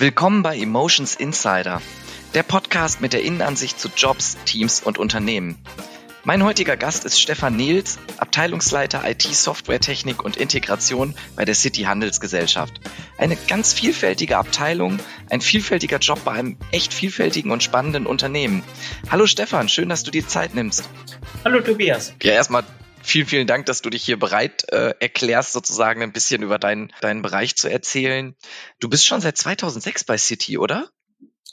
Willkommen bei Emotions Insider, der Podcast mit der Innenansicht zu Jobs, Teams und Unternehmen. Mein heutiger Gast ist Stefan Niels, Abteilungsleiter IT Softwaretechnik und Integration bei der City Handelsgesellschaft. Eine ganz vielfältige Abteilung, ein vielfältiger Job bei einem echt vielfältigen und spannenden Unternehmen. Hallo Stefan, schön, dass du dir Zeit nimmst. Hallo Tobias. Ja, erstmal vielen, vielen Dank, dass du dich hier bereit äh, erklärst, sozusagen ein bisschen über deinen, deinen Bereich zu erzählen. Du bist schon seit 2006 bei City, oder?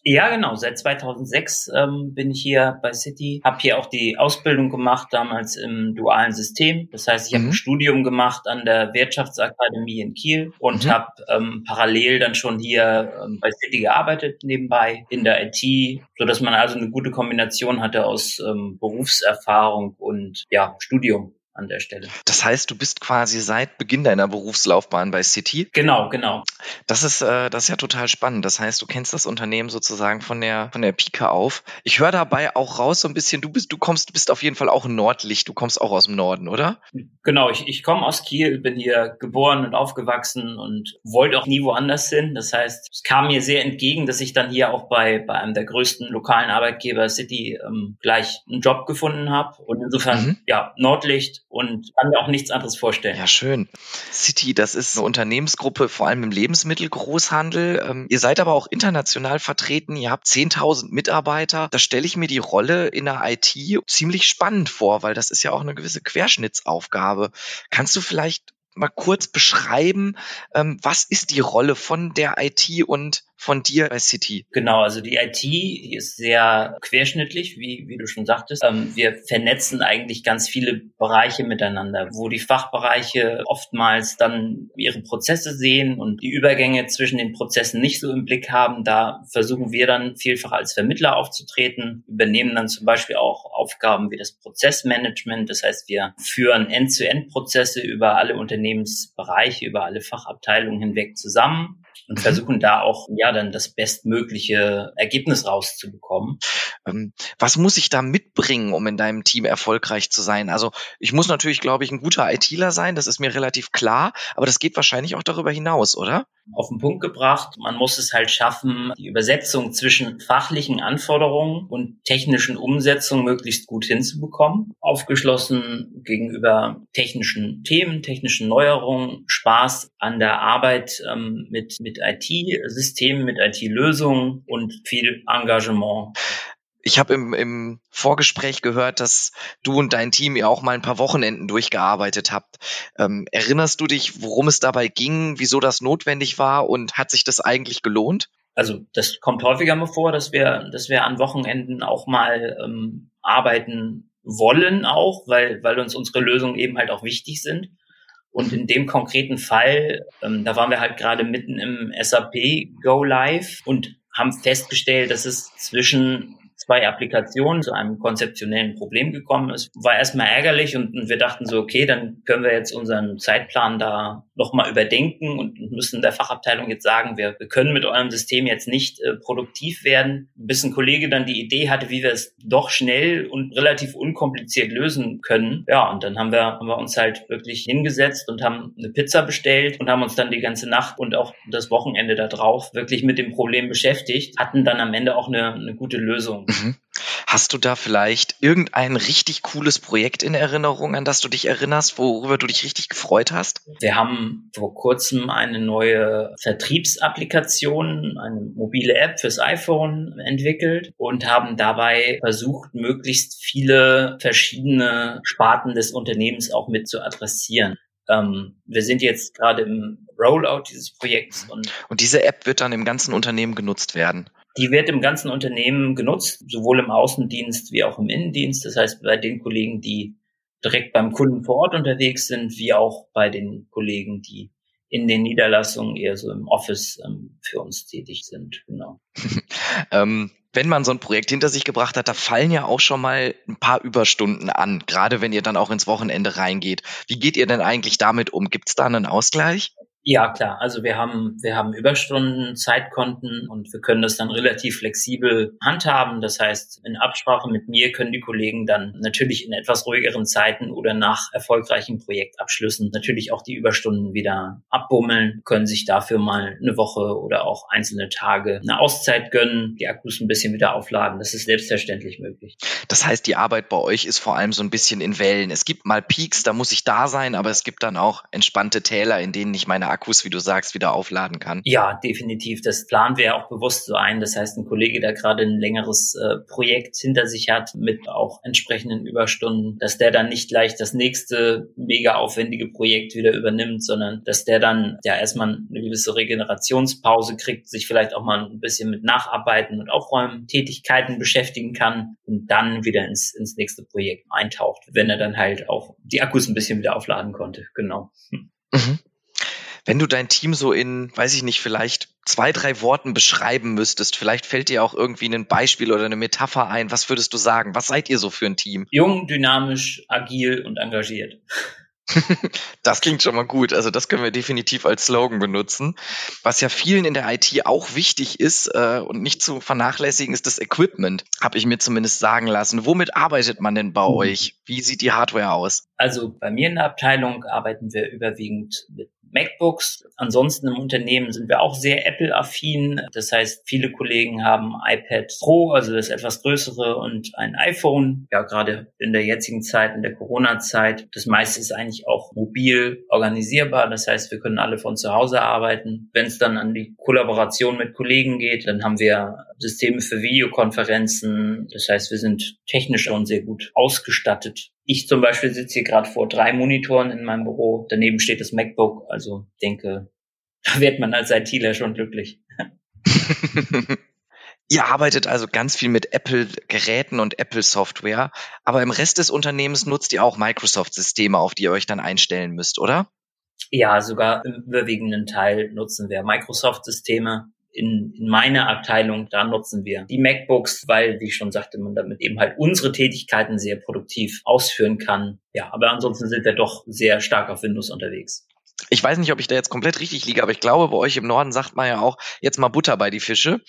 Ja, genau. Seit 2006 ähm, bin ich hier bei City, habe hier auch die Ausbildung gemacht, damals im dualen System. Das heißt, ich habe mhm. ein Studium gemacht an der Wirtschaftsakademie in Kiel und mhm. habe ähm, parallel dann schon hier ähm, bei City gearbeitet nebenbei in der IT, so dass man also eine gute Kombination hatte aus ähm, Berufserfahrung und ja Studium an der Stelle. Das heißt, du bist quasi seit Beginn deiner Berufslaufbahn bei City. Genau, genau. Das ist, äh, das ist ja total spannend. Das heißt, du kennst das Unternehmen sozusagen von der, von der Pike auf. Ich höre dabei auch raus so ein bisschen, du bist, du kommst, du bist auf jeden Fall auch ein Nordlicht. Du kommst auch aus dem Norden, oder? Genau, ich, ich komme aus Kiel, bin hier geboren und aufgewachsen und wollte auch nie woanders hin. Das heißt, es kam mir sehr entgegen, dass ich dann hier auch bei, bei einem der größten lokalen Arbeitgeber City ähm, gleich einen Job gefunden habe. Und insofern, mhm. ja, Nordlicht und kann mir auch nichts anderes vorstellen. Ja, schön. City, das ist eine Unternehmensgruppe, vor allem im Lebensmittelgroßhandel. Ähm, ihr seid aber auch international vertreten. Ihr habt 10.000 Mitarbeiter. Da stelle ich mir die Rolle in der IT ziemlich spannend vor, weil das ist ja auch eine gewisse Querschnittsaufgabe. Kannst du vielleicht mal kurz beschreiben, ähm, was ist die Rolle von der IT und von dir bei City? Genau, also die IT die ist sehr querschnittlich, wie, wie du schon sagtest. Ähm, wir vernetzen eigentlich ganz viele Bereiche miteinander, wo die Fachbereiche oftmals dann ihre Prozesse sehen und die Übergänge zwischen den Prozessen nicht so im Blick haben. Da versuchen wir dann vielfach als Vermittler aufzutreten, übernehmen dann zum Beispiel auch Aufgaben wie das Prozessmanagement. Das heißt, wir führen End-zu-End-Prozesse über alle Unternehmensbereiche, über alle Fachabteilungen hinweg zusammen und mhm. versuchen da auch ja dann das bestmögliche Ergebnis rauszubekommen. Ähm, was muss ich da mitbringen, um in deinem Team erfolgreich zu sein? Also ich muss natürlich, glaube ich, ein guter ITler sein, das ist mir relativ klar, aber das geht wahrscheinlich auch darüber hinaus, oder? Auf den Punkt gebracht, man muss es halt schaffen, die Übersetzung zwischen fachlichen Anforderungen und technischen Umsetzungen möglichst gut hinzubekommen. Aufgeschlossen gegenüber technischen Themen, technischen Neuerungen, Spaß an der Arbeit ähm, mit, mit IT-Systemen, mit IT-Lösungen und viel Engagement. Ich habe im, im Vorgespräch gehört, dass du und dein Team ja auch mal ein paar Wochenenden durchgearbeitet habt. Ähm, erinnerst du dich, worum es dabei ging, wieso das notwendig war und hat sich das eigentlich gelohnt? Also das kommt häufiger mal vor, dass wir, dass wir an Wochenenden auch mal ähm, arbeiten wollen, auch, weil, weil uns unsere Lösungen eben halt auch wichtig sind. Und in dem konkreten Fall, ähm, da waren wir halt gerade mitten im SAP Go Live und haben festgestellt, dass es zwischen zwei Applikationen zu einem konzeptionellen Problem gekommen ist. War erstmal ärgerlich und, und wir dachten so, okay, dann können wir jetzt unseren Zeitplan da nochmal überdenken und müssen der Fachabteilung jetzt sagen, wir, wir können mit eurem System jetzt nicht äh, produktiv werden. Bis ein Kollege dann die Idee hatte, wie wir es doch schnell und relativ unkompliziert lösen können. Ja, und dann haben wir, haben wir uns halt wirklich hingesetzt und haben eine Pizza bestellt und haben uns dann die ganze Nacht und auch das Wochenende da drauf wirklich mit dem Problem beschäftigt, hatten dann am Ende auch eine, eine gute Lösung. Mhm. Hast du da vielleicht irgendein richtig cooles Projekt in Erinnerung, an das du dich erinnerst, worüber du dich richtig gefreut hast? Wir haben vor kurzem eine neue Vertriebsapplikation, eine mobile App fürs iPhone entwickelt und haben dabei versucht, möglichst viele verschiedene Sparten des Unternehmens auch mit zu adressieren. Ähm, wir sind jetzt gerade im Rollout dieses Projekts. Und, und diese App wird dann im ganzen Unternehmen genutzt werden? Die wird im ganzen Unternehmen genutzt, sowohl im Außendienst wie auch im Innendienst. Das heißt, bei den Kollegen, die direkt beim Kunden vor Ort unterwegs sind, wie auch bei den Kollegen, die in den Niederlassungen eher so im Office ähm, für uns tätig sind. Genau. ähm, wenn man so ein Projekt hinter sich gebracht hat, da fallen ja auch schon mal ein paar Überstunden an, gerade wenn ihr dann auch ins Wochenende reingeht. Wie geht ihr denn eigentlich damit um? Gibt es da einen Ausgleich? Ja, klar. Also wir haben, wir haben Überstunden, Zeitkonten und wir können das dann relativ flexibel handhaben. Das heißt, in Absprache mit mir können die Kollegen dann natürlich in etwas ruhigeren Zeiten oder nach erfolgreichen Projektabschlüssen natürlich auch die Überstunden wieder abbummeln, können sich dafür mal eine Woche oder auch einzelne Tage eine Auszeit gönnen, die Akkus ein bisschen wieder aufladen. Das ist selbstverständlich möglich. Das heißt, die Arbeit bei euch ist vor allem so ein bisschen in Wellen. Es gibt mal Peaks, da muss ich da sein, aber es gibt dann auch entspannte Täler, in denen ich meine Akkus, wie du sagst, wieder aufladen kann. Ja, definitiv. Das planen wir auch bewusst so ein. Das heißt, ein Kollege, der gerade ein längeres äh, Projekt hinter sich hat mit auch entsprechenden Überstunden, dass der dann nicht gleich das nächste mega aufwendige Projekt wieder übernimmt, sondern dass der dann ja erstmal eine gewisse Regenerationspause kriegt, sich vielleicht auch mal ein bisschen mit Nacharbeiten und Aufräumen Tätigkeiten beschäftigen kann und dann wieder ins, ins nächste Projekt eintaucht, wenn er dann halt auch die Akkus ein bisschen wieder aufladen konnte. Genau. Hm. Mhm. Wenn du dein Team so in, weiß ich nicht, vielleicht zwei, drei Worten beschreiben müsstest, vielleicht fällt dir auch irgendwie ein Beispiel oder eine Metapher ein. Was würdest du sagen? Was seid ihr so für ein Team? Jung, dynamisch, agil und engagiert. das klingt schon mal gut. Also das können wir definitiv als Slogan benutzen. Was ja vielen in der IT auch wichtig ist äh, und nicht zu vernachlässigen, ist das Equipment, habe ich mir zumindest sagen lassen. Womit arbeitet man denn bei mhm. euch? Wie sieht die Hardware aus? Also bei mir in der Abteilung arbeiten wir überwiegend mit MacBooks. Ansonsten im Unternehmen sind wir auch sehr Apple-affin. Das heißt, viele Kollegen haben iPad Pro, also das etwas größere und ein iPhone. Ja, gerade in der jetzigen Zeit, in der Corona-Zeit. Das meiste ist eigentlich auch mobil organisierbar. Das heißt, wir können alle von zu Hause arbeiten. Wenn es dann an die Kollaboration mit Kollegen geht, dann haben wir Systeme für Videokonferenzen. Das heißt, wir sind technisch schon sehr gut ausgestattet. Ich zum Beispiel sitze hier gerade vor drei Monitoren in meinem Büro. Daneben steht das MacBook. Also denke, da wird man als ITler schon glücklich. Ihr arbeitet also ganz viel mit Apple-Geräten und Apple-Software, aber im Rest des Unternehmens nutzt ihr auch Microsoft-Systeme, auf die ihr euch dann einstellen müsst, oder? Ja, sogar im überwiegenden Teil nutzen wir Microsoft-Systeme in, in meiner Abteilung, da nutzen wir die MacBooks, weil, wie ich schon sagte, man damit eben halt unsere Tätigkeiten sehr produktiv ausführen kann. Ja, aber ansonsten sind wir doch sehr stark auf Windows unterwegs ich weiß nicht, ob ich da jetzt komplett richtig liege, aber ich glaube, bei euch im Norden sagt man ja auch, jetzt mal Butter bei die Fische.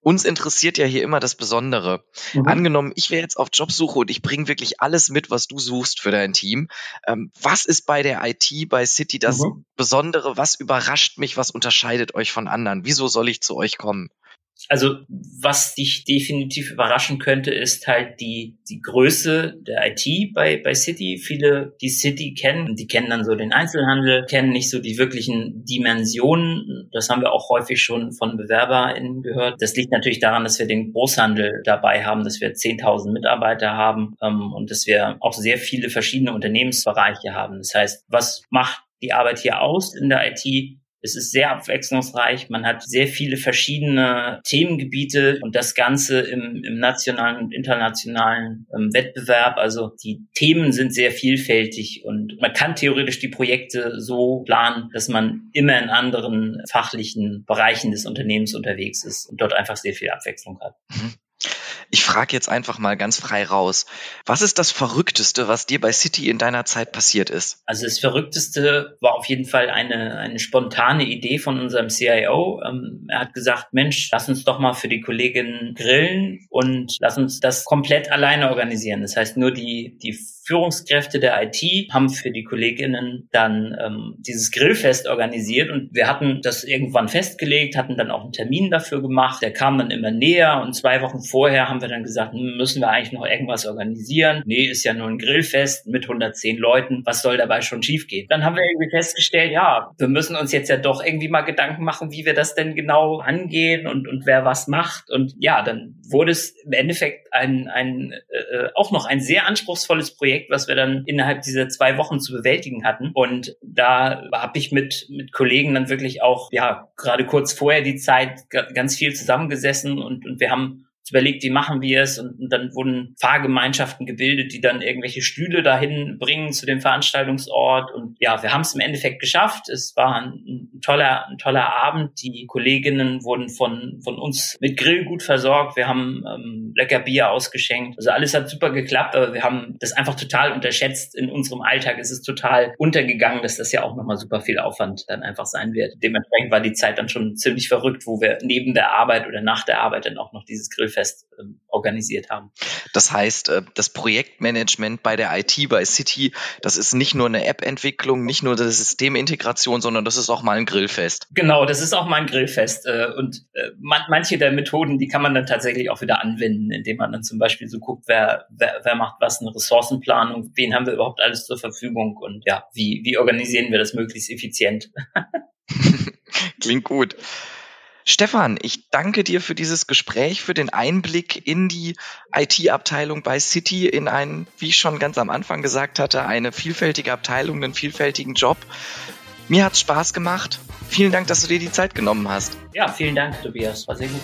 Uns interessiert ja hier immer das Besondere. Mhm. Angenommen, ich wäre jetzt auf Jobsuche und ich bringe wirklich alles mit, was du suchst für dein Team. Ähm, was ist bei der IT, bei City das mhm. Besondere? Was überrascht mich? Was unterscheidet euch von anderen? Wieso soll ich zu euch kommen? Also was dich definitiv überraschen könnte, ist halt die, die Größe der IT bei, bei City. Viele, die City kennen, die kennen dann so den Einzelhandel, kennen nicht so die wirklichen Dimensionen. Das haben wir auch häufig schon von BewerberInnen gehört. Das liegt natürlich daran, dass wir den Großhandel dabei haben, dass wir 10.000 Mitarbeiter haben ähm, und dass wir auch sehr viele verschiedene Unternehmensbereiche haben. Das heißt, was macht die Arbeit hier aus in der IT? Es ist sehr abwechslungsreich. Man hat sehr viele verschiedene Themengebiete und das Ganze im, im nationalen und internationalen ähm, Wettbewerb. Also die Themen sind sehr vielfältig und man kann theoretisch die Projekte so planen, dass man immer in anderen fachlichen Bereichen des Unternehmens unterwegs ist und dort einfach sehr viel Abwechslung hat. Mhm. Ich frage jetzt einfach mal ganz frei raus. Was ist das Verrückteste, was dir bei City in deiner Zeit passiert ist? Also das Verrückteste war auf jeden Fall eine, eine spontane Idee von unserem CIO. Ähm, er hat gesagt, Mensch, lass uns doch mal für die Kolleginnen grillen und lass uns das komplett alleine organisieren. Das heißt, nur die, die Führungskräfte der IT haben für die Kolleginnen dann ähm, dieses Grillfest organisiert und wir hatten das irgendwann festgelegt, hatten dann auch einen Termin dafür gemacht. Der kam dann immer näher und zwei Wochen vorher haben wir dann gesagt, hm, müssen wir eigentlich noch irgendwas organisieren? Nee, ist ja nur ein Grillfest mit 110 Leuten. Was soll dabei schon schiefgehen? Dann haben wir irgendwie festgestellt, ja, wir müssen uns jetzt ja doch irgendwie mal Gedanken machen, wie wir das denn genau angehen und, und wer was macht. Und ja, dann wurde es im Endeffekt ein, ein äh, äh auch noch ein sehr anspruchsvolles Projekt Projekt, was wir dann innerhalb dieser zwei Wochen zu bewältigen hatten. Und da habe ich mit, mit Kollegen dann wirklich auch, ja, gerade kurz vorher die Zeit ganz viel zusammengesessen und, und wir haben überlegt, wie machen wir es und, und dann wurden Fahrgemeinschaften gebildet, die dann irgendwelche Stühle dahin bringen zu dem Veranstaltungsort und ja, wir haben es im Endeffekt geschafft. Es war ein, ein toller, ein toller Abend. Die Kolleginnen wurden von, von uns mit Grill gut versorgt. Wir haben ähm, lecker Bier ausgeschenkt. Also alles hat super geklappt, aber wir haben das einfach total unterschätzt. In unserem Alltag ist es total untergegangen, dass das ja auch nochmal super viel Aufwand dann einfach sein wird. Dementsprechend war die Zeit dann schon ziemlich verrückt, wo wir neben der Arbeit oder nach der Arbeit dann auch noch dieses Grillfest ähm, organisiert haben. Das heißt, äh, das Projektmanagement bei der IT bei City, das ist nicht nur eine App-Entwicklung, nicht nur eine Systemintegration, sondern das ist auch mal ein Grillfest. Genau, das ist auch mal ein Grillfest. Äh, und äh, manche der Methoden, die kann man dann tatsächlich auch wieder anwenden, indem man dann zum Beispiel so guckt, wer, wer, wer macht was, eine Ressourcenplanung, wen haben wir überhaupt alles zur Verfügung und ja, wie, wie organisieren wir das möglichst effizient. Klingt gut. Stefan, ich danke dir für dieses Gespräch, für den Einblick in die IT-Abteilung bei City, in einen, wie ich schon ganz am Anfang gesagt hatte, eine vielfältige Abteilung, einen vielfältigen Job. Mir hat's Spaß gemacht. Vielen Dank, dass du dir die Zeit genommen hast. Ja, vielen Dank, Tobias. War sehr gut.